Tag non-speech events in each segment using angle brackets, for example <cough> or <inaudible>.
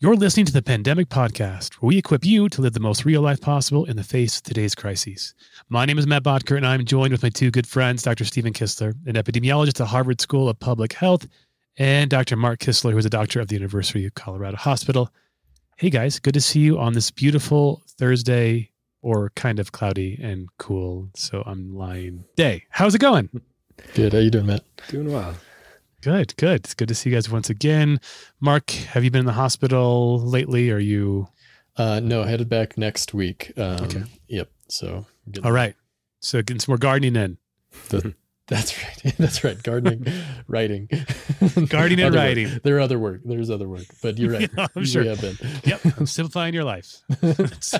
You're listening to the Pandemic Podcast, where we equip you to live the most real life possible in the face of today's crises. My name is Matt Bodker, and I'm joined with my two good friends, Dr. Stephen Kissler, an epidemiologist at Harvard School of Public Health, and Dr. Mark Kissler, who is a doctor of the University of Colorado Hospital. Hey guys, good to see you on this beautiful Thursday or kind of cloudy and cool. So I'm lying day. How's it going? Good. How you doing, Matt? Doing well. Good, good. It's good to see you guys once again. Mark, have you been in the hospital lately? Are you Uh, no, headed back next week. Um, Okay. Yep. So. all right? So getting some more gardening in. <laughs> That's right. <laughs> That's right. Gardening, <laughs> writing, Gardening and Other work. writing. There are other work. There's other work, but you're <laughs> right. I'm sure. have been. Yep, I'm simplifying your life. It's,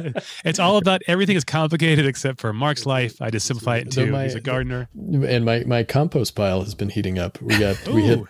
it's all about everything is complicated except for Mark's life. I just simplify it So too. my- He's a gardener. And my, my compost pile has been heating up. We got we hit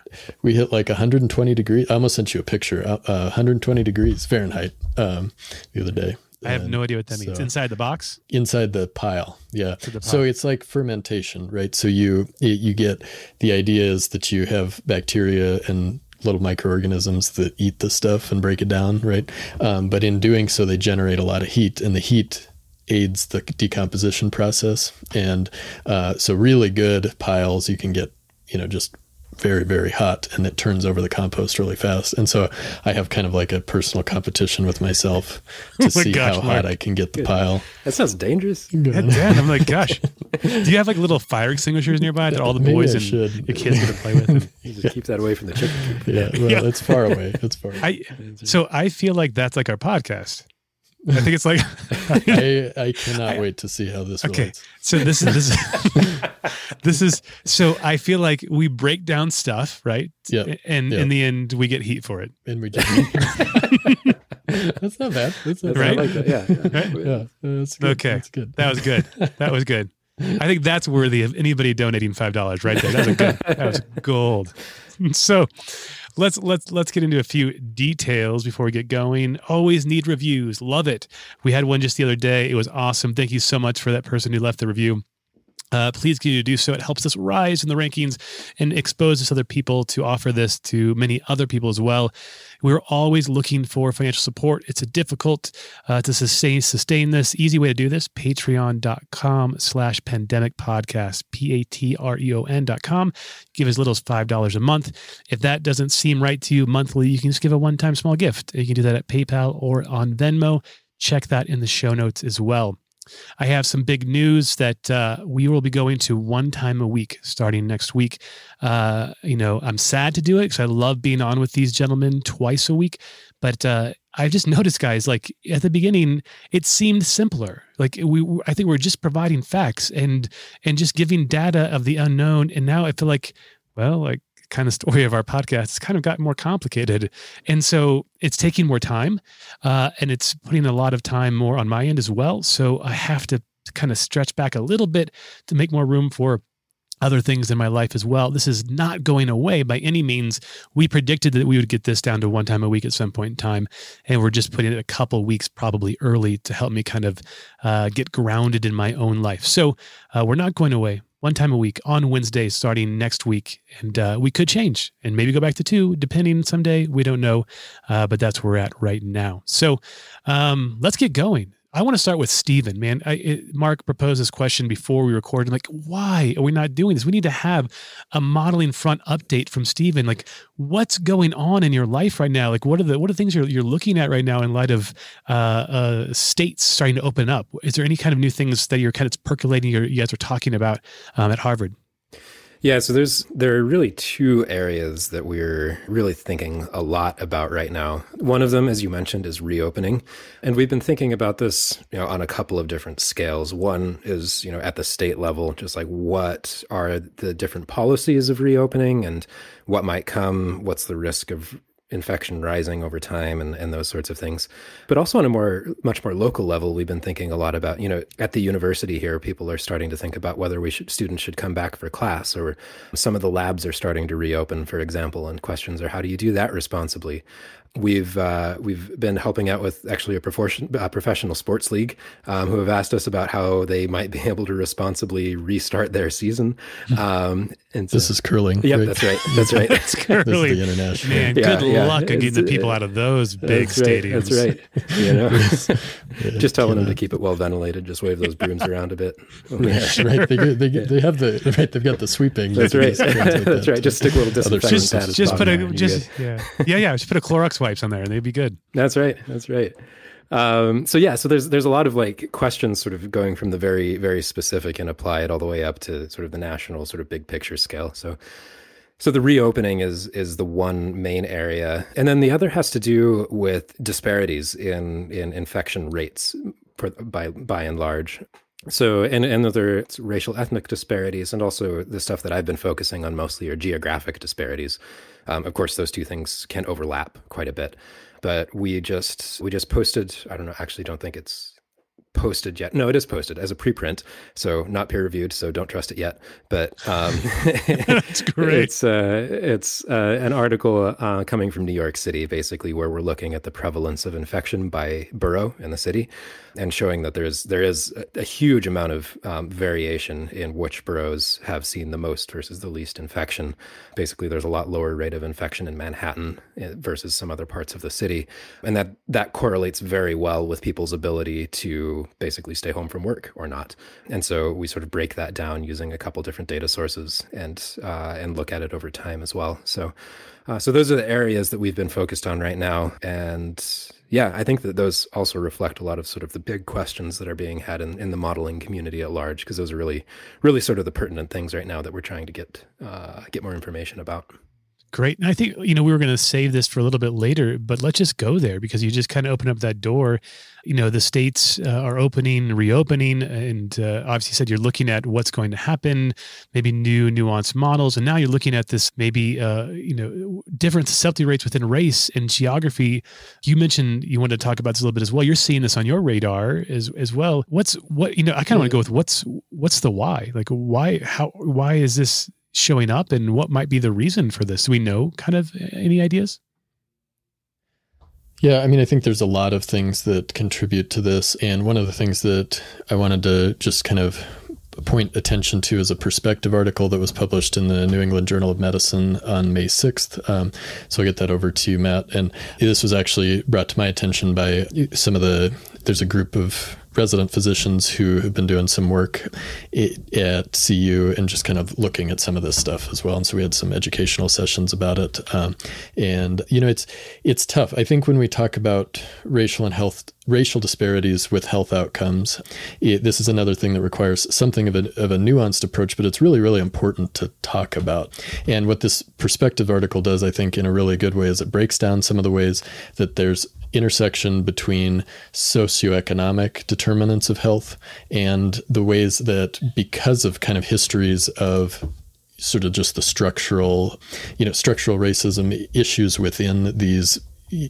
we hit like 120 degrees. I almost sent you a picture. Uh, uh, 120 degrees Fahrenheit um, the other day. I have no idea what that means. so- Inside the box? inside the pile yeah. The so it's like fermentation right? So you you get the idea is that you have bacteria and little microorganisms that eat the stuff and break it down right? Um, but in doing so they generate a lot of heat and the heat aids the decomposition process. And uh, so really good piles you can get you know just very very hot and it turns over the compost really fast and so i have kind of like a personal competition with myself <laughs> to Oh my see gosh, how Mark. hot i can get the pile That sounds dangerous. <laughs> God damn, I'm like, gosh. Do you have like little fire extinguishers nearby that all the boys and should. your kids get to play with? And <laughs> You just keep that away from the chicken coop. Yeah, well, Yeah. it's far away. It's far. Away. I so I feel like that's like our podcast. I think it's like <laughs> I, I cannot wait to see how this Okay. relates. So this is this is <laughs> <laughs> this is so I feel like we break down stuff, right? Yeah. And Yeah. in the end we get heat for it. And we just. that's not bad. That's not That's- I Right? like that. Yeah. Right? Yeah, that's good. Okay. That's good. That was good. That was good. I think that's worthy of anybody donating five dollars right there. That was good. That was gold. So let's let's let's get into a few details before we get going. Always need reviews. Love it. We had one just the other day. It was awesome. Thank you so much for that person who left the review. Uh, please continue to do so. It helps us rise in the rankings and expose us to other people to offer this to many other people as well. We're always looking for financial support. It's a difficult uh, to sustain sustain this. Easy way to do this: patreon.com slash pandemic podcast, P-A-T-R-E-O-N dot com. Give as little as five dollars a month. If that doesn't seem right to you monthly, you can just give a one-time small gift. You can do that at PayPal or on Venmo. Check that in the show notes as well. I have some big news that uh, we will be going to one time a week starting next week. Uh, you know, I'm sad to do it because I love being on with these gentlemen twice a week. But uh, I've just <laughs> noticed, guys, like at the beginning, it seemed simpler. Like we, I think we're just providing facts and and just giving data of the unknown. And now I feel like, well, like kind of story of our podcast, it's kind of gotten more complicated. And so it's taking more time uh, and it's putting a lot of time more on my end as well. So I have to kind of stretch back a little bit to make more room for other things in my life as well. This is not going away by any means. We predicted that we would get this down to one time a week at some point in time, and we're just putting it a couple weeks probably early to help me kind of uh, get grounded in my own life. So uh, we're not going away. One time a week on Wednesday starting next week. And uh, we could change and maybe go back to two, depending someday. We don't know. Uh, but that's where we're at right now. So um, let's get going. I want to start with Stephen, man. I, it, Mark proposed this question before we recorded. Like, why are we not doing this? We need to have a modeling front update from Stephen. Like, what's going on in your life right now? Like, what are the what are things you're, you're looking at right now in light of uh, uh, states starting to open up? Is there any kind of new things that you're kind of percolating? Or you guys are talking about um, at Harvard? Yeah, so there's there are really two areas that we're really thinking a lot about right now. One of them, as you mentioned, is reopening, and we've been thinking about this, you know, on a couple of different scales. One is, you know, at the state level, just like what are the different policies of reopening and what might come, what's the risk of infection rising over time and, and those sorts of things. But also on a more much more local level, we've been thinking a lot about, you know, at the university here, people are starting to think about whether we should students should come back for class or some of the labs are starting to reopen, for example, and questions are how do you do that responsibly? We've uh, we've been helping out with actually a profession, a professional sports league um, who have asked us about how they might be <laughs> able to responsibly restart their season. Um, and so, this is curling. Yep, right? that's right. That's right. <laughs> that's curling. the international. Man, yeah, good yeah. luck getting the people out of those big that's stadiums. Right, that's right. You know, <laughs> just telling them to keep it well ventilated. Just wave those brooms around a bit. right. They, they, they have the right. They've got the sweeping. That's right. that's right. Just stick a little disinfectant just. Just put a just yeah yeah yeah. Just put a Clorox wipes on there, and they'd be good. That's right. That's right. Um, so yeah, so there's there's a lot of like questions sort of going from the very very specific and apply it all the way up to sort of the national sort of big picture scale. So so the reopening is is the one main area, and then the other has to do with disparities in in infection rates by by and large. So, and, and other racial ethnic disparities, and also the stuff that I've been focusing on mostly are geographic disparities. Um, of course, those two things can overlap quite a bit, but we just we just posted. I don't know. Actually, don't think it's posted yet. No, it is posted as a preprint, so not peer reviewed. So don't trust it yet. But um, <laughs> that's <laughs> great. It's uh, it's uh, an article uh, coming from New York City, basically, where we're looking at the prevalence of infection by borough in the city, and showing that there's there is a, a huge amount of um, variation in which boroughs have seen the most versus the least infection. Basically, there's a lot lower rate of infection in Manhattan eh, versus some other parts of the city, and that that correlates very well with people's ability to basically stay home from work or not. And so we sort of break that down using a couple different data sources and uh, and look at it over time as well. So uh, so those are the areas that we've been focused on right now, and yeah, I think that those also reflect a lot of sort of the big questions that are being had in, in the modeling community at large, because those are really, really sort of the pertinent things right now that we're trying to get uh, get more information about. Great. And I think, you know, we were going to save this for a little bit later, but let's just go there because you just kind of open up that door. You know, the states uh, are opening, reopening, and uh, obviously said you're looking at what's going to happen, maybe new nuanced models. And now you're looking at this maybe, uh, you know, different susceptibility rates within race and geography. You mentioned you wanted to talk about this a little bit as well. You're seeing this on your radar as, as well. What's what, you know, I kind of want to go with what's, what's the why? Like, why, how, why is this showing up and what might be the reason for this? Do we know kind of any ideas? Yeah, I mean, I think there's a lot of things that contribute to this. And one of the things that I wanted to just kind of point attention to is a perspective article that was published in the New England Journal of Medicine on May 6th. Um, so I'll get that over to you, Matt. And this was actually brought to my attention by some of the, there's a group of resident physicians who have been doing some work at CU and just kind of looking at some of this stuff as well. And so we had some educational sessions about it. Um, and you know, it's it's tough. I think when we talk about racial and health racial disparities with health outcomes, it, this is another thing that requires something of a of a nuanced approach, but it's really really important to talk about. And what this perspective article does, I think, in a really good way, is it breaks down some of the ways that there's intersection between socioeconomic determinants of health and the ways that because of kind of histories of sort of just the structural you know structural racism issues within these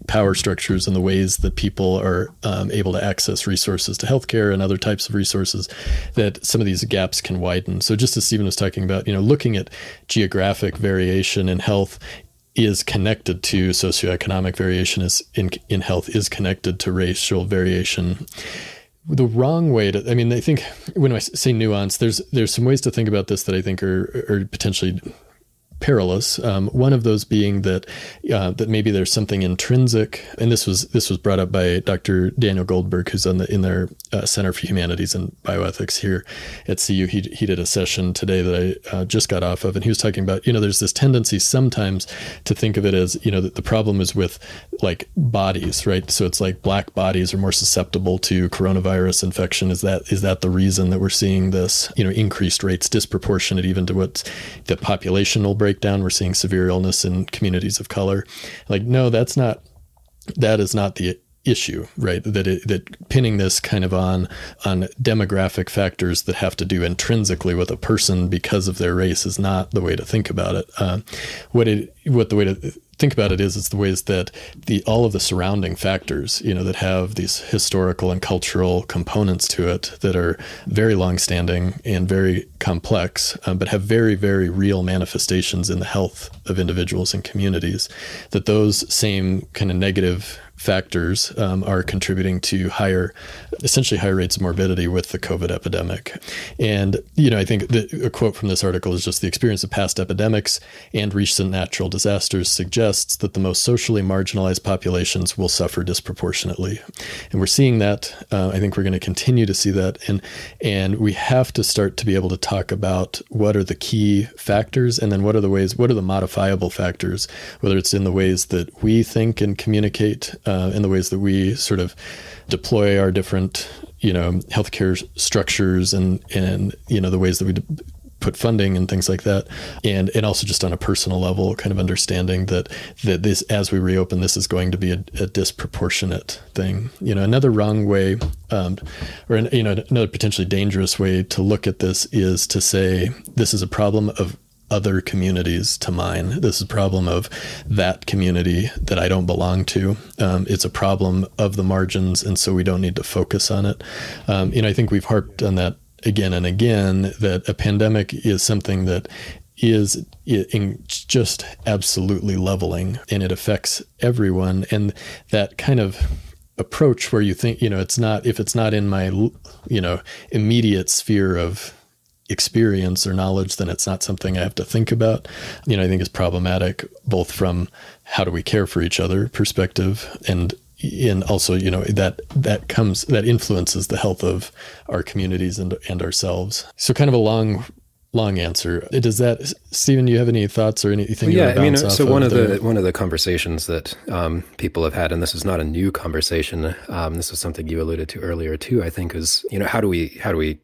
power structures and the ways that people are um, able to access resources to healthcare and other types of resources that some of these gaps can widen. So just as Stephen was talking about, you know, looking at geographic variation in health is connected to socioeconomic variation is in in health is connected to racial variation. The wrong way to i mean i think when i say nuance there's there's some ways to think about this that i think are are potentially perilous. Um, one of those being that uh, that maybe there's something intrinsic, and this was this was brought up by Dr. Daniel Goldberg, who's on the in their uh, Center for Humanities and Bioethics here at CU. He he did a session today that I uh, just got off of, and he was talking about you know there's this tendency sometimes to think of it as you know that the problem is with like bodies, right? So it's like black bodies are more susceptible to coronavirus infection. Is that is that the reason that we're seeing this you know increased rates disproportionate even to what the populational break breakdown. We're seeing severe illness in communities of color. Like, no, that's not, that is not the issue, right? That it, that pinning this kind of on on demographic factors that have to do intrinsically with a person because of their race is not the way to think about it. Uh, what it what the way to think about it is it's the ways that the all of the surrounding factors you know that have these historical and cultural components to it that are very long-standing and very complex um, but have very very real manifestations in the health of individuals and communities that those same kind of negative factors um, are contributing to higher, essentially higher rates of morbidity with the COVID epidemic. And, you know, I think the, a quote from this article is just the experience of past epidemics and recent natural disasters suggests that the most socially marginalized populations will suffer disproportionately. And we're seeing that. Uh, I think we're going to continue to see that. And, and we have to start to be able to talk about what are the key factors and then what are the ways, what are the modifiable factors, whether it's in the ways that we think and communicate uh, in the ways that we sort of deploy our different, you know, healthcare structures and and you know the ways that we. De- put funding and things like that and and also just on a personal level kind of understanding that that this as we reopen this is going to be a, a disproportionate thing you know another wrong way um, or an, you know another potentially dangerous way to look at this is to say this is a problem of other communities to mine. This is a problem of that community that I don't belong to. Um, it's a problem of the margins, and so we don't need to focus on it. Um, you know, I think we've harped on that again and again that a pandemic is something that is just absolutely leveling and it affects everyone and that kind of approach where you think you know it's not if it's not in my you know immediate sphere of experience or knowledge, then it's not something I have to think about. You know, I think is problematic both from how do we care for each other perspective and and also you know that that comes that influences the health of our communities and and ourselves. So kind of a long long answer. Does that stephen do you have any thoughts or anything yeah i mean so one of, the one of the conversations that um, people have had and this is not a new conversation um, this is something you alluded to earlier too i think is you know how do we how do we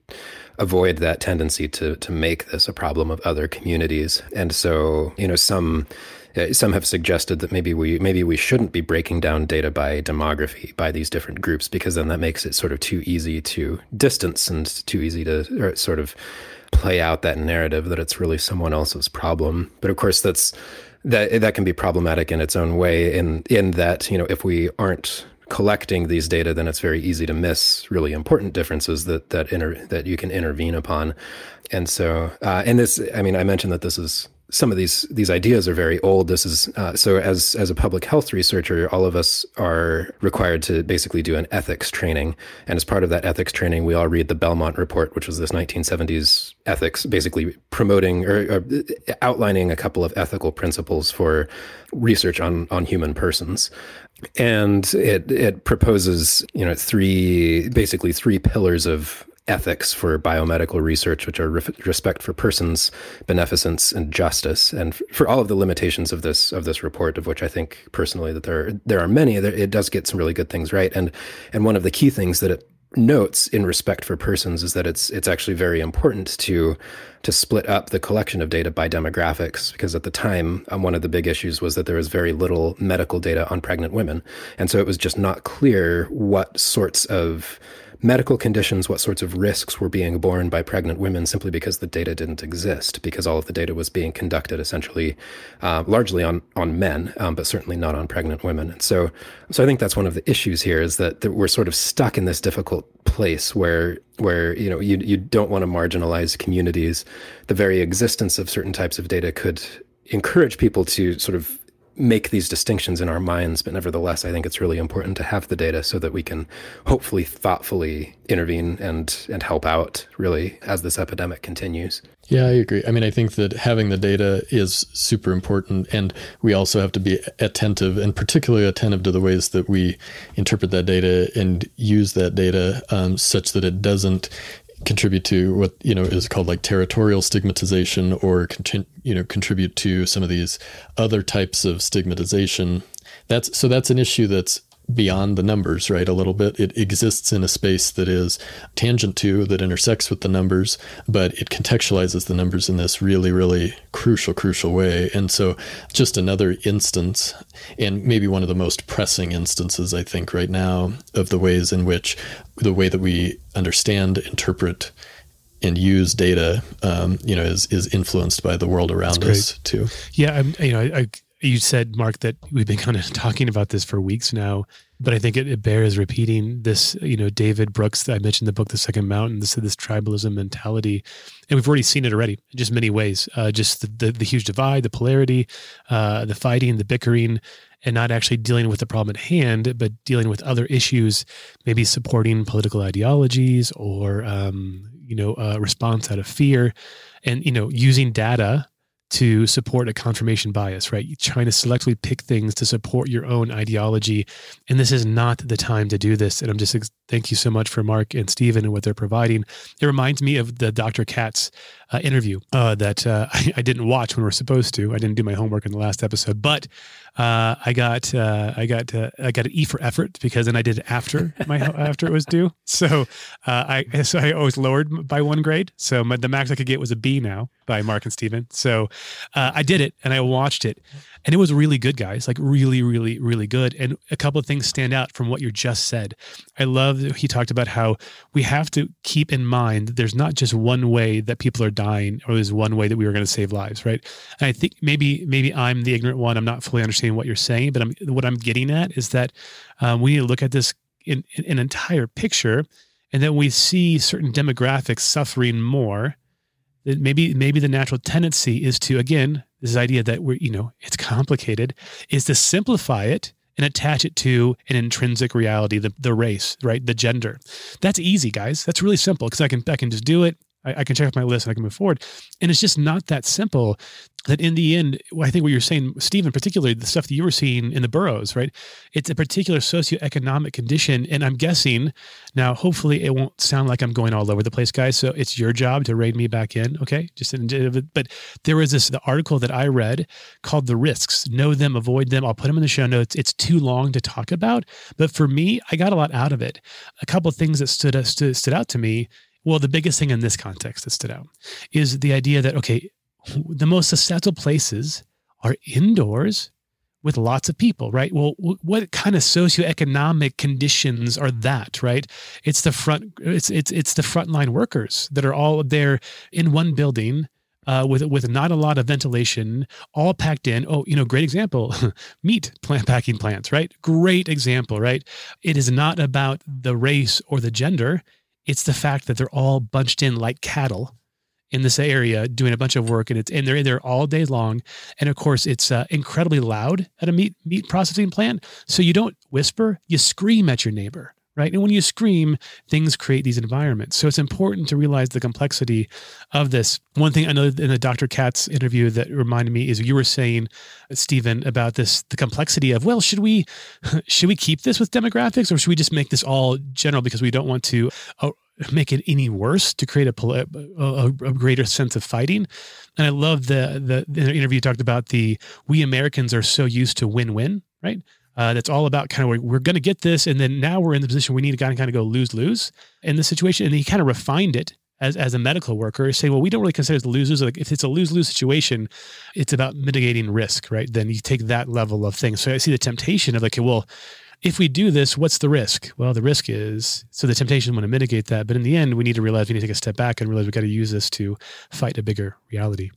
avoid that tendency to to make this a problem of other communities. And so, you know, some uh, some have suggested that maybe we maybe we shouldn't be breaking down data by demography by these different groups because then that makes it sort of too easy to distance and too easy to sort of play out that narrative that it's really someone else's problem. But of course, that's that that can be problematic in its own way in in that you know if we aren't collecting these data, then it's very easy to miss really important differences that that inter, that you can intervene upon. And so, uh, and this, I mean, I mentioned that this is some of these these ideas are very old. This is uh, so as as a public health researcher, all of us are required to basically do an ethics training, and as part of that ethics training, we all read the Belmont Report, which was this 1970s ethics, basically promoting or, or outlining a couple of ethical principles for research on on human persons and it it proposes you know three basically three pillars of ethics for biomedical research, which are re- respect for persons, beneficence, and justice. And for all of the limitations of this of this report, of which I think personally that there are, there are many, there, it does get some really good things right. And and one of the key things that it notes in respect for persons is that it's it's actually very important to to split up the collection of data by demographics because at the time um, one of the big issues was that there was very little medical data on pregnant women and so it was just not clear what sorts of medical conditions, what sorts of risks were being borne by pregnant women simply because the data didn't exist, because all of the data was being conducted essentially uh, largely on on men, um, but certainly not on pregnant women. And so, so I think that's one of the issues here is that, that we're sort of stuck in this difficult place where where you know you you don't want to marginalize communities. The very existence of certain types of data could encourage people to sort of make these distinctions in our minds, but nevertheless, I think it's really important to have the data so that we can hopefully thoughtfully intervene and and help out really as this epidemic continues. Yeah, I agree. I mean, I think that having the data is super important, and we also have to be attentive, and particularly attentive to the ways that we interpret that data and use that data, um, such that it doesn't contribute to what you know is called like territorial stigmatization or you know contribute to some of these other types of stigmatization. That's so that's an issue that's beyond the numbers, right? A little bit. It exists in a space that is tangent to, that intersects with the numbers, but it contextualizes the numbers in this really, really crucial, crucial way. And so, just another instance, and maybe one of the most pressing instances, I think, right now, of the ways in which the way that we understand, interpret, and use data, um, you know, is is influenced by the world around us too. Yeah, I'm, you know, I, you said, Mark, that we've been kind of <laughs> talking about this for weeks now, but I think it, it bears repeating. This, you know, David Brooks, I mentioned the book, The Second Mountain, this this tribalism mentality, and we've already seen it already in just many ways. Uh, just the, the, the huge divide, the polarity, uh, the fighting, the bickering, and not actually dealing with the problem at hand, but dealing with other issues, maybe supporting political ideologies or um, you know a response out of fear, and you know using data to support a confirmation bias, right? You're trying to selectively pick things to support your own ideology. And this is not the time to do this. And I'm just thank you so much for Mark and Stephen and what they're providing. It reminds me of the Dr. Katz uh, interview uh, that uh, <laughs> I, I, didn't watch when we are supposed to. I didn't do my homework in the last episode, but uh, I got uh, I got uh, I got an E for effort because then I did it after my <laughs> after it was due. So I <laughs> so I always lowered by one grade. So my, the max I could get was a B now by Mark and Stephen. So I did it and I watched it, and it was really good, guys. Like really, really, really good. And a couple of things stand out from what you just said. I love that he talked about how we have to keep in mind that there's not just one way that people are dying, or there's one way that we are going to save lives, right? And I think maybe maybe I'm the ignorant one. I'm not fully understanding what you're saying, but I'm, what I'm getting at is that um, we need to look at this in, in an entire picture, and then we see certain demographics suffering more. That maybe maybe the natural tendency is to again this idea that we're you know it's complicated is to simplify it and attach it to an intrinsic reality the, the race right? The gender. That's easy guys. That's really simple because i can i can just do it I, I, can check off my list and I can move forward. And it's just not that simple that in the end, I think what you're saying, Stephen, particularly the stuff that you were seeing in the boroughs, right? It's a particular socioeconomic condition. And I'm guessing now, hopefully it won't sound like I'm going all over the place, guys. So it's your job to rein me back in. Okay. Just, in, but there was this, the article that I read called The Risks Know Them, Avoid Them. I'll put them in the show notes. It's too long to talk about. But for me, I got a lot out of it. A couple of things that stood, uh, stood, stood out to me well, the biggest thing in this context that stood out is the idea that, okay, the most susceptible places are indoors with lots of people, right? Well, what kind of socioeconomic conditions are that, right? It's the front, it's it's it's the frontline workers that are all there in one building uh, with with not a lot of ventilation, all packed in. Oh, you know, great example, <laughs> meat plant packing plants, right? Great example, right? It is not about the race or the gender. It's the fact that they're all bunched in like cattle in this area doing a bunch of work and it's and they're in there all day long. And of course it's uh, incredibly loud at a meat meat processing plant. So you don't whisper you scream at your neighbor right and when you scream things create these environments so it's important to realize the complexity of this one thing i know in the dr katz interview that reminded me is you were saying stephen about this the complexity of well should we <laughs> should we keep this with demographics or should we just make this all general because we don't want to uh, make it any worse to create a, a, a, greater sense of fighting. And I love the, the, the interview talked about the we Americans are so used to win win, right? Uh, that's all about kind of we're, we're going to get this, and then now we're in the position we need to kind of, kind of go lose lose in this situation. And he kind of refined it as, as a medical worker, say, well, we don't really consider it the losers. Like if it's a lose lose situation, it's about mitigating risk, right? Then you take that level of things. So I see the temptation of like, well, if we do this, what's the risk? Well, the risk is so the temptation want to mitigate that, but in the end, we need to realize we need to take a step back and realize we've got to use this to fight a bigger reality.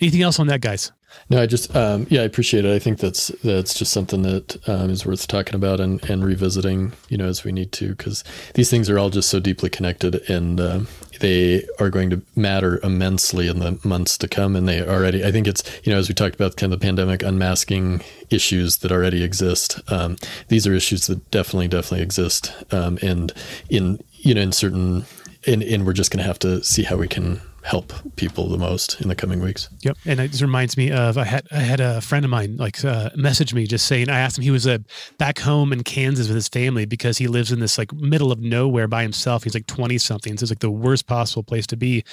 Anything else on that, guys? No, I just um, yeah, I appreciate it. I think that's that's just something that um, is worth talking about and, and revisiting, you know, as we need to, because these things are all just so deeply connected, and uh, they are going to matter immensely in the months to come. And they already, I think it's you know, as we talked about, kind of the pandemic unmasking issues that already exist. Um, these are issues that definitely, definitely exist, um, and in you know, in certain, and and we're just going to have to see how we can help people the most in the coming weeks. Yep, and it just reminds me of I had I had a friend of mine like uh, message me just saying I asked him he was uh, back home in Kansas with his family because he lives in this like middle of nowhere by himself. He's like twenty something, so it's like the worst possible place to be.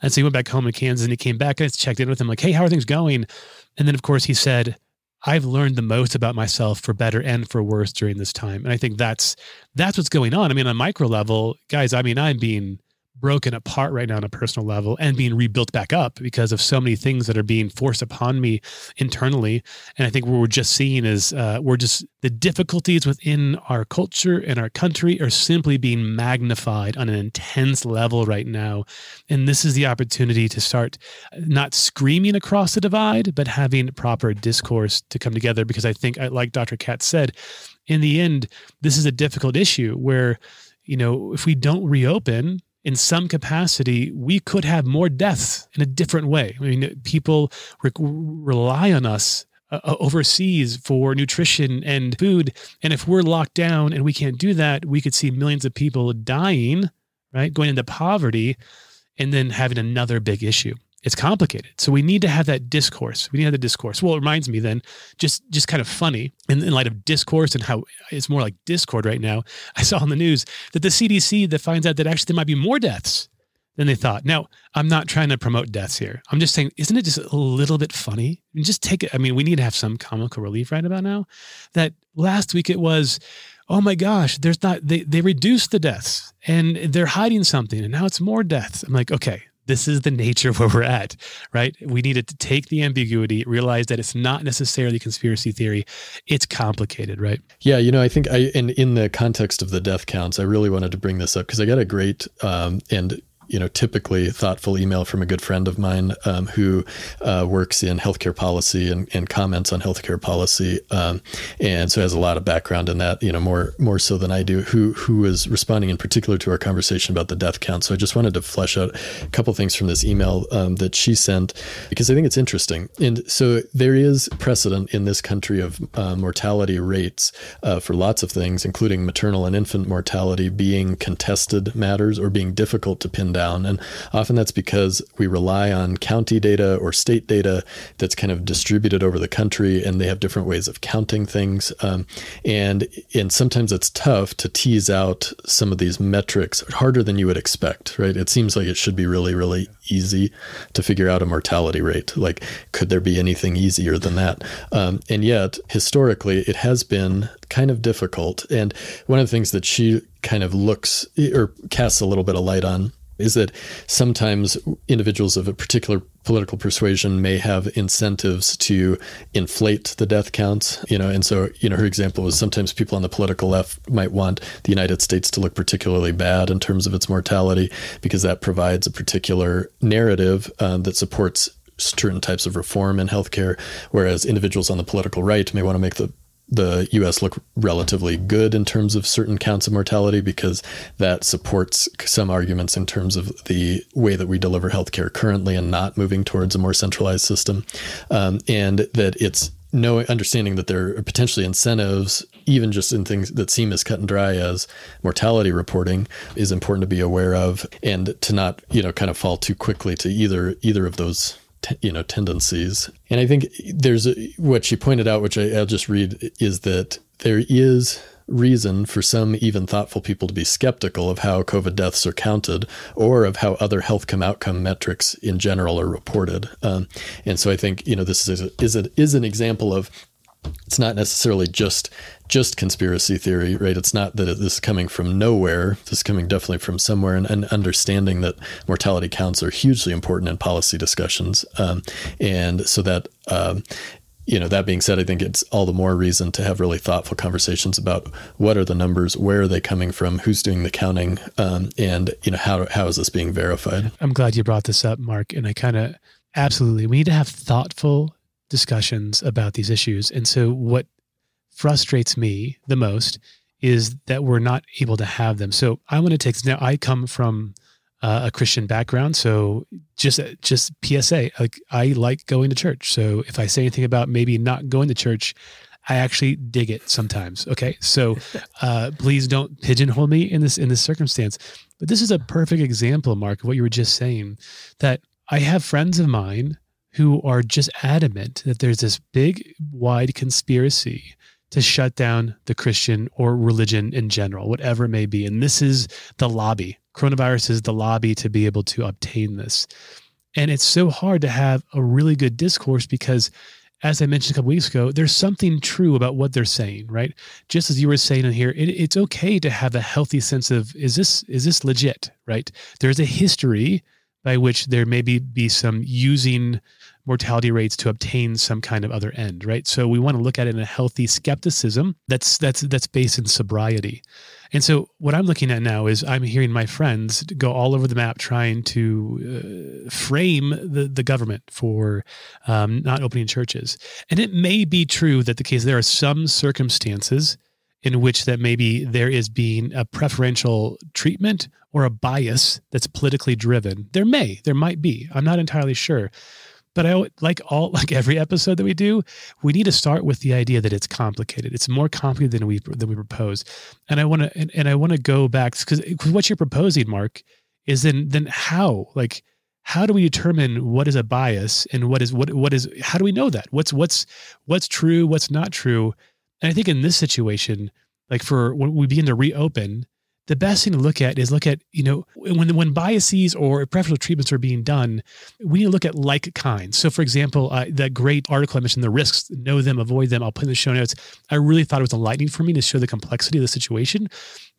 And so he went back home in Kansas and he came back and I checked in with him like, hey, how are things going? And then of course he said. I've learned the most about myself for better and for worse during this time. And I think that's that's what's going on. I mean, on a micro level, guys, I mean, I'm being broken apart right now on a personal level and being rebuilt back up because of so many things that are being forced upon me internally. And I think what we're just seeing is uh, we're just the difficulties within our culture and our country are simply being magnified on an intense level right now. And this is the opportunity to start not screaming across the divide, but having proper discourse to come together. Because I think, like Dr. Katz said, in the end, this is a difficult issue where, you know, if we don't reopen, in some capacity, we could have more deaths in a different way. I mean, people re- rely on us uh, uh, overseas for nutrition and food. And if we're locked down and we can't do that, we could see millions of people dying, right? Going into poverty and then having another big issue it's complicated. So we need to have that discourse. We need to have the discourse. Well, it reminds me then, just just kind of funny in, in light of discourse and how it's more like discord right now. I saw on the news that the CDC that finds out that actually there might be more deaths than they thought. Now, I'm not trying to promote deaths here. I'm just saying, isn't it just a little bit funny? And just take it. I mean, we need to have some comical relief right about now. That last week it was, oh my gosh, there's not they they reduced the deaths and they're hiding something, and now it's more deaths. I'm like, okay, this is the nature of where we're at, right? We needed to take the ambiguity, realize that it's not necessarily conspiracy theory. It's complicated, right? Yeah, you know, I think I in in the context of the death counts, I really wanted to bring this up because I got a great um, and you know, typically thoughtful email from a good friend of mine um, who uh, works in healthcare policy and, and comments on healthcare policy, um, and so has a lot of background in that. You know, more more so than I do. Who who was responding in particular to our conversation about the death count. So I just wanted to flesh out a couple things from this email um, that she sent because I think it's interesting. And so there is precedent in this country of uh, mortality rates uh, for lots of things, including maternal and infant mortality being contested matters or being difficult to pin down down. And often that's because we rely on county data or state data that's kind of distributed over the country and they have different ways of counting things. Um, and, and sometimes it's tough to tease out some of these metrics harder than you would expect, right? It seems like it should be really, really easy to figure out a mortality rate. Like, could there be anything easier than that? Um, and yet, historically, it has been kind of difficult. And one of the things that she kind of looks or casts a little bit of light on is that sometimes individuals of a particular political persuasion may have incentives to inflate the death counts you know and so you know her example was sometimes people on the political left might want the united states to look particularly bad in terms of its mortality because that provides a particular narrative um, that supports certain types of reform in healthcare whereas individuals on the political right may want to make the the US look relatively good in terms of certain counts of mortality because that supports some arguments in terms of the way that we deliver healthcare currently and not moving towards a more centralized system. Um, and that it's no understanding that there are potentially incentives, even just in things that seem as cut and dry as mortality reporting, is important to be aware of, and to not, you know, kind of fall too quickly to either either of those you know tendencies and i think there's a, what she pointed out which I, i'll just read is that there is reason for some even thoughtful people to be skeptical of how COVID deaths are counted or of how other health come outcome metrics in general are reported. Um, and so I think you know this is a, is a, is an example of it's not necessarily just just conspiracy theory, right? It's not that this is coming from nowhere. This is coming definitely from somewhere, and, and understanding that mortality counts are hugely important in policy discussions. Um, and so that um, you know, that being said, I think it's all the more reason to have really thoughtful conversations about what are the numbers, where are they coming from, who's doing the counting, um, and you know, how how is this being verified? I'm glad you brought this up, Mark. And I kind of absolutely we need to have thoughtful discussions about these issues. And so, what frustrates me the most is that we're not able to have them. So, I want to take now. I come from uh, a Christian background, so just just PSA. Like I like going to church. So if I say anything about maybe not going to church, I actually dig it sometimes. Okay, so <laughs> uh, please don't pigeonhole me in this in this circumstance. But this is a perfect example, Mark, of what you were just saying. That I have friends of mine who are just adamant that there's this big, wide conspiracy to shut down the Christian or religion in general, whatever it may be. And this is the lobby. Coronavirus is the lobby to be able to obtain this. And it's so hard to have a really good discourse because as I mentioned a couple weeks ago, there's something true about what they're saying, right? Just as you were saying in here, it, it's okay to have a healthy sense of is this is this legit, right? There's a history by which there may be, be some using mortality rates to obtain some kind of other end, right? So we want to look at it in a healthy skepticism that's that's that's based in sobriety. And so what I'm looking at now is I'm hearing my friends go all over the map trying to uh, frame the, the government for um, not opening churches. And it may be true that the case there are some circumstances in which that maybe there is being a preferential treatment or a bias that's politically driven. There may, there might be. I'm not entirely sure. But I like all <laughs> like every episode that we do, we need to start with the idea that it's complicated. It's more complicated than we than we propose. And I want to and, and I want to go back because what you're proposing, Mark, is then then how like how do we determine what is a bias and what is what what is how do we know that what's what's what's true what's not true and i think in this situation like for when we begin to reopen the best thing to look at is look at you know when when biases or preferential treatments are being done we need to look at like kinds so for example uh, that great article i mentioned the risks know them avoid them i'll put in the show notes i really thought it was enlightening for me to show the complexity of the situation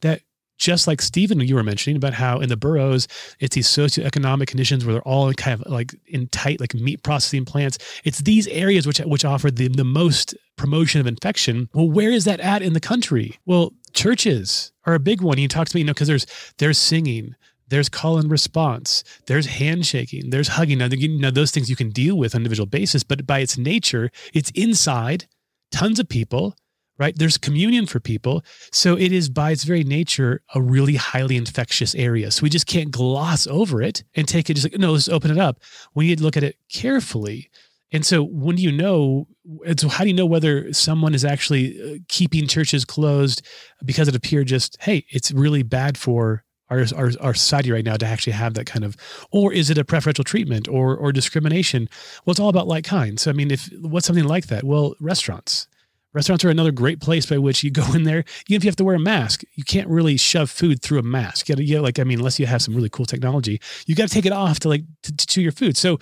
that just like Stephen, you were mentioning about how in the boroughs, it's these socioeconomic conditions where they're all kind of like in tight, like meat processing plants. It's these areas which which offer the, the most promotion of infection. Well, where is that at in the country? Well, churches are a big one. He talks about, you know, because there's there's singing, there's call and response, there's handshaking, there's hugging. Now, you know, those things you can deal with on individual basis, but by its nature, it's inside, tons of people, right? There's communion for people. So it is by its very nature a really highly infectious area. So we just can't gloss over it and take it just like, no, let's open it up. We need to look at it carefully. And so when do you know and so how do you know whether someone is actually uh, keeping churches closed because it appeared just hey it's really bad for our, our, our society right now to actually have that kind of or is it a preferential treatment or or discrimination well it's all about like kind so i mean if what's something like that well restaurants Restaurants are another great place by which you go in there, even if you have to wear a mask. You can't really shove food through a mask. You got to, you like, I mean, unless you have some really cool technology, you got to take it off to like to, to chew your food. So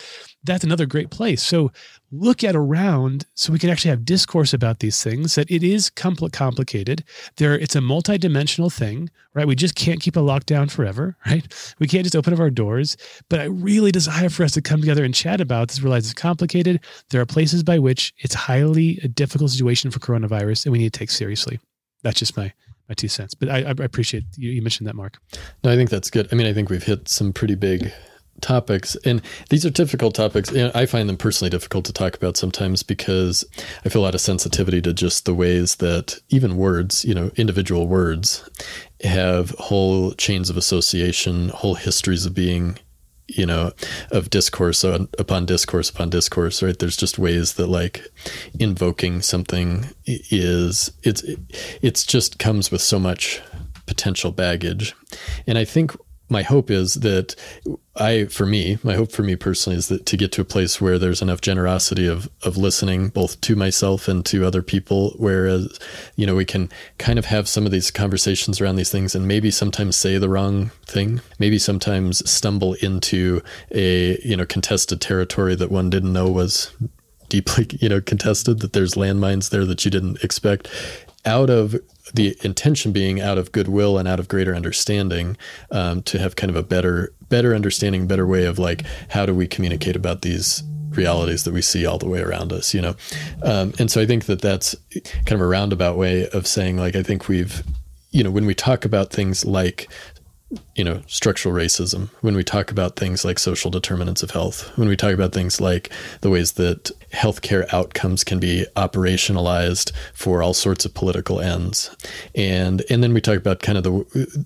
that's another great place. So look at around so we can actually have discourse about these things that it is compl- complicated. There it's a multidimensional thing right? We just can't keep a lockdown forever <laughs> right? We can't just open up our doors. But i really desire for us to come together and chat about this realize it's complicated. There are places by which it's highly a difficult situation for coronavirus and we need to take seriously. That's just my my two cents. But i, I appreciate you, you mentioned that mark. No i think that's good. I mean i think we've hit some pretty big topics and these are difficult topics and i find them personally difficult to talk about sometimes because i feel a lot of sensitivity to just the ways that even words you know individual words have whole chains of association whole histories of being you know of discourse uh, upon discourse upon discourse right? There's just ways that like invoking something is it's it's just comes with so much potential baggage. And i think my hope is that I, for me, my hope for me personally is that to get to a place where there's enough generosity of of listening, both to myself and to other people, whereas, you know, we can kind of have some of these conversations around these things, and maybe sometimes say the wrong thing, maybe sometimes stumble into a you know contested territory that one didn't know was deeply <laughs> you know contested, that there's landmines there that you didn't expect, out of the intention being out of goodwill and out of greater understanding um, to have kind of a better better understanding better way of like how do we communicate about these realities that we see all the way around us you know? Um, and so i think that that's kind of a roundabout way of saying like i think we've you know when we talk about things like you know, structural racism, when we talk about things like social determinants of health, when we talk about things like the ways that healthcare outcomes can be operationalized for all sorts of political ends. And and then we talk about kind of the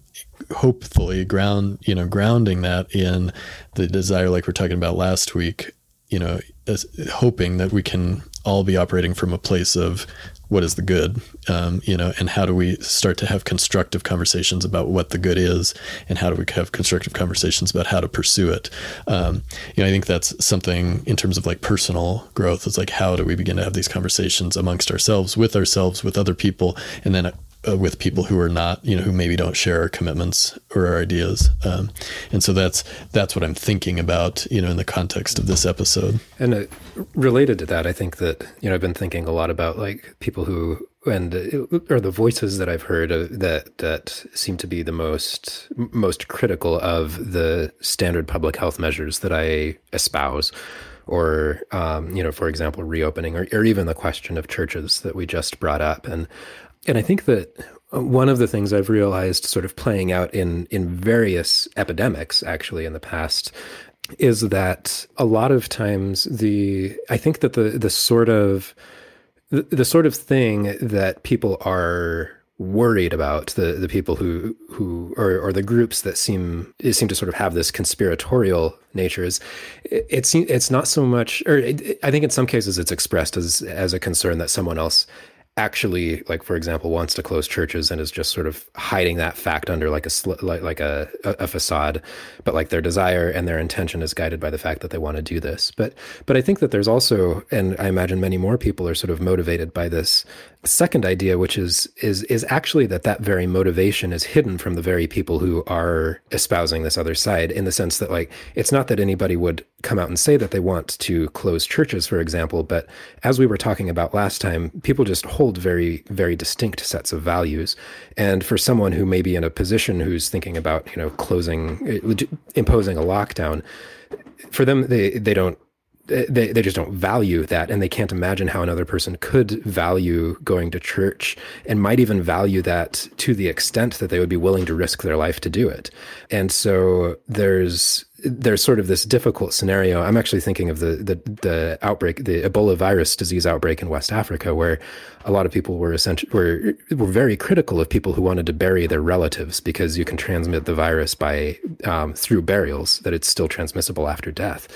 hopefully ground, you know, grounding that in the desire like we're talking about last week, you know, hoping that we can all be operating from a place of what is the good, um, you know, and how do we start to have constructive conversations about what the good is, and how do we have constructive conversations about how to pursue it? Um, you know, I think that's something in terms of like personal growth. It's like how do we begin to have these conversations amongst ourselves, with ourselves, with other people, and then uh, with people who are not, you know, who maybe don't share our commitments or our ideas. Um, and so that's that's what I'm thinking about, you know, in the context of this episode. And uh, related to that, I think that you know I've been thinking a lot about like people who and or the voices that I've heard uh, that that seem to be the most most critical of the standard public health measures that I espouse or um, you know, for example, reopening, or, or even the question of churches that we just brought up, and and I think that uh, one of the things I've realized, sort of playing out in in various epidemics, actually in the past, is that a lot of times the I think that the the sort of the, the sort of thing that people are worried about the the people who who or, or the groups that seem seem to sort of have this conspiratorial nature is it, it seems it's not so much or it, I think in some cases it's expressed as as a concern that someone else actually like for example wants to close churches and is just sort of hiding that fact under like a like, like a, a facade. But like their desire and their intention is guided by the fact that they want to do this. But but i think that there's also and i imagine many more people are sort of motivated by this second idea which is is is actually that that very motivation is hidden from the very people who are espousing this other side in the sense that like it's not that anybody would come out and say that they want to close churches for example but as we were talking about last time people just hold very very distinct sets of values. And for someone who may be in a position who's thinking about you know closing imposing a lockdown for them they they don't they, they just don't value that and they can't imagine how another person could value going to church and might even value that to the extent that they would be willing to risk their life to do it and so there's there's sort of this difficult scenario. I'm actually thinking of the, the, the outbreak, the Ebola virus disease outbreak in West Africa, where a lot of people were essentially were were very critical of people who wanted to bury their relatives because you can transmit the virus by um, through burials, that it's still transmissible after death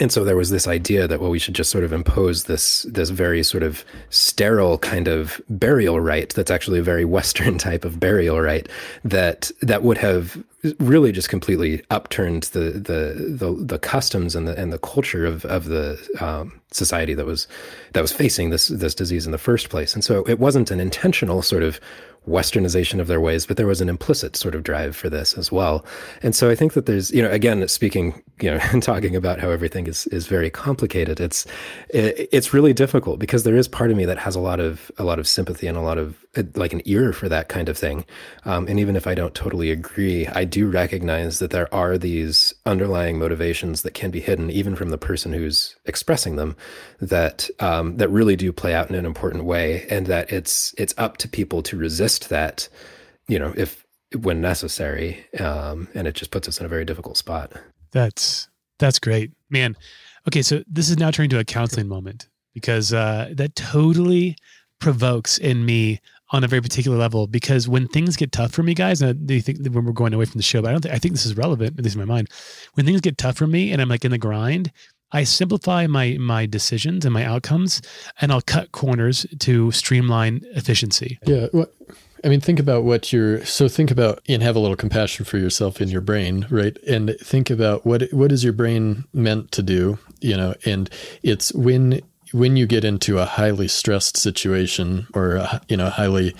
and so there was this idea that well we should just sort of impose this this very sort of sterile kind of burial rite that's actually a very <laughs> western type of burial rite that that would have really just completely upturned the the the, the customs and the and the culture of of the um, society that was that was facing this this disease in the first place. And so it wasn't an intentional sort of westernization of their ways, but there was an implicit sort of drive for this as well. And so I think that there's, you know, again, speaking, you know, <laughs> and talking about how everything is is very complicated. It's it, it's really difficult because there is part of me that has a lot of a lot of sympathy and a lot of like an ear for that kind of thing. Um, and even if I don't totally agree, I do recognize that there are these underlying motivations that can be hidden even from the person who's expressing them that um, that really do play out in an important way, and that it's it's up to people to resist that, you know, if when necessary, um, and it just puts us in a very difficult spot. That's that's great, man. Okay, so this is now turning to a counseling moment because uh, that totally provokes in me on a very particular level because when things get tough for me, guys, and you think when we're going away from the show, but I don't think I think this is relevant, at least in my mind. When things get tough for me and I'm like in the grind, I simplify my my decisions and my outcomes, and I'll cut corners to streamline efficiency. Yeah. I mean, think about what you're. So think about and have a little compassion for yourself in your brain, right? And think about what what is your brain meant to do, you know? And it's when when you get into a highly stressed situation or a, you know highly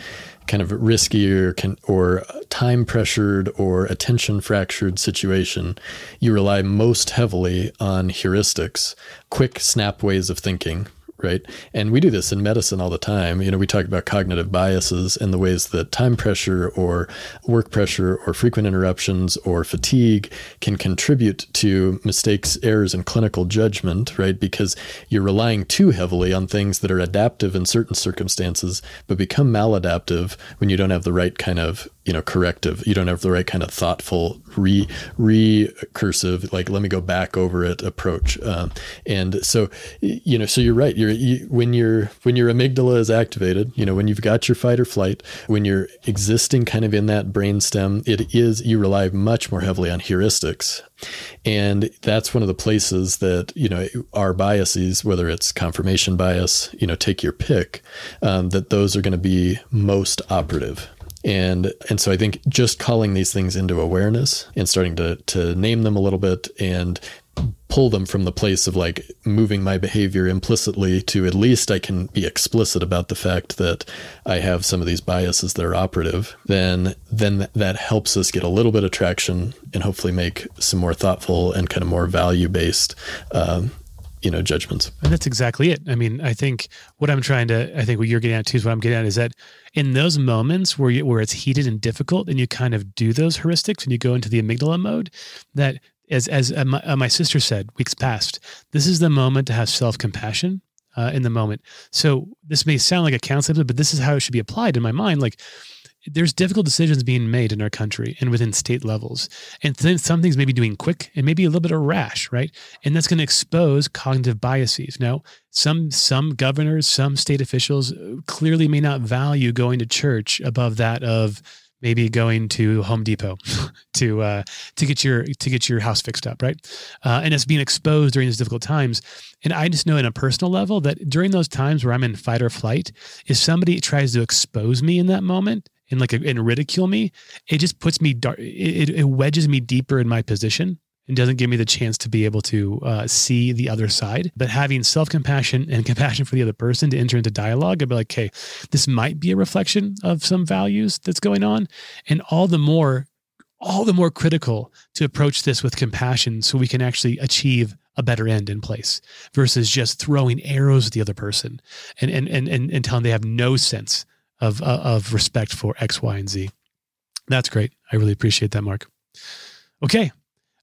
kind of risky or, can, or time pressured or attention fractured situation, you rely most heavily on heuristics, quick snap ways of thinking, right? And we do this in medicine all the time. You know, we talk about cognitive biases and the ways that time pressure or work pressure or frequent interruptions or fatigue can contribute to mistakes, errors and clinical judgment, right? Because you're relying too heavily on things that are adaptive in certain circumstances, but become maladaptive when you don't have the right kind of you know corrective. You don't have the right kind of thoughtful re recursive like let me go back over it approach. Um, and so you know so you're right. You're you, when your when your amygdala is activated you know when you've got your fight or flight when you're existing kind of in that brain stem it is you rely much more heavily on heuristics. And that's one of the places that you know our biases whether it's confirmation bias you know take your pick um, that those are going to be most operative and and so I think just calling these things into awareness and starting to to name them a little bit and pull them from the place of like moving my behavior implicitly to at least I can be explicit about the fact that I have some of these biases that are operative, then then that helps us get a little bit of traction and hopefully make some more thoughtful and kind of more value based um, you know judgments. And that's exactly it. I mean i think what i'm trying to i think what you're getting at too is what i'm getting at is that in those moments where you, where it's heated and difficult and you kind of do those heuristics and you go into the amygdala mode that as as uh, my, uh, my, sister said weeks past this is the moment to have self-compassion uh, in the moment. So this may sound like a concept but this is how it should be applied in my mind. Like there's difficult decisions being made in our country and within state levels. And some things may be doing quick and maybe a little bit of rash, right? And that's going to expose cognitive biases. Now, some some governors, some state officials uh, clearly may not value going to church above that of maybe going to Home Depot <laughs> to uh, to get your to get your house fixed up, right? Uh, and it's being exposed during these difficult times. And I just know in a personal level that during those times where I'm in fight or flight, if somebody tries to expose me in that moment, and like and ridicule me, it just puts me dark. It, it wedges me deeper in my position and doesn't give me the chance to be able to uh, see the other side. But having self compassion and <laughs> compassion for the other person to enter into dialogue and be like, "Okay, this might be a reflection of some values that's going on," and all the more, all the more critical to approach this with compassion, so we can actually achieve a better end in place versus just throwing arrows at the other person and and and and, and telling they have no sense of uh, of respect for X, Y, and Z. That's great. I really appreciate that, Mark. Okay.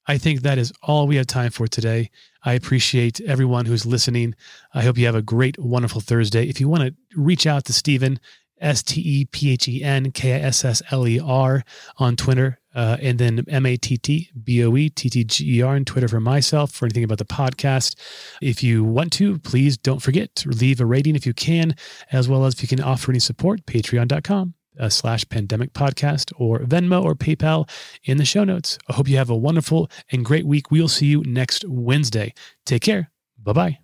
I think that is all we have time for today. I appreciate everyone who's listening. I hope you have a great, wonderful Thursday. If you want to reach out to Stephen, S T E P H E N K I S S L E R on Twitter, uh, and then M A T T B O E T T G E R on Twitter for myself for anything about the podcast. If you want to, please don't forget to leave a rating if you can, as well as if you can offer any support, patreon.com uh, slash pandemic podcast or Venmo or PayPal in the show notes. I hope you have a wonderful and great week. We'll see you next Wednesday. Take care. Bye bye.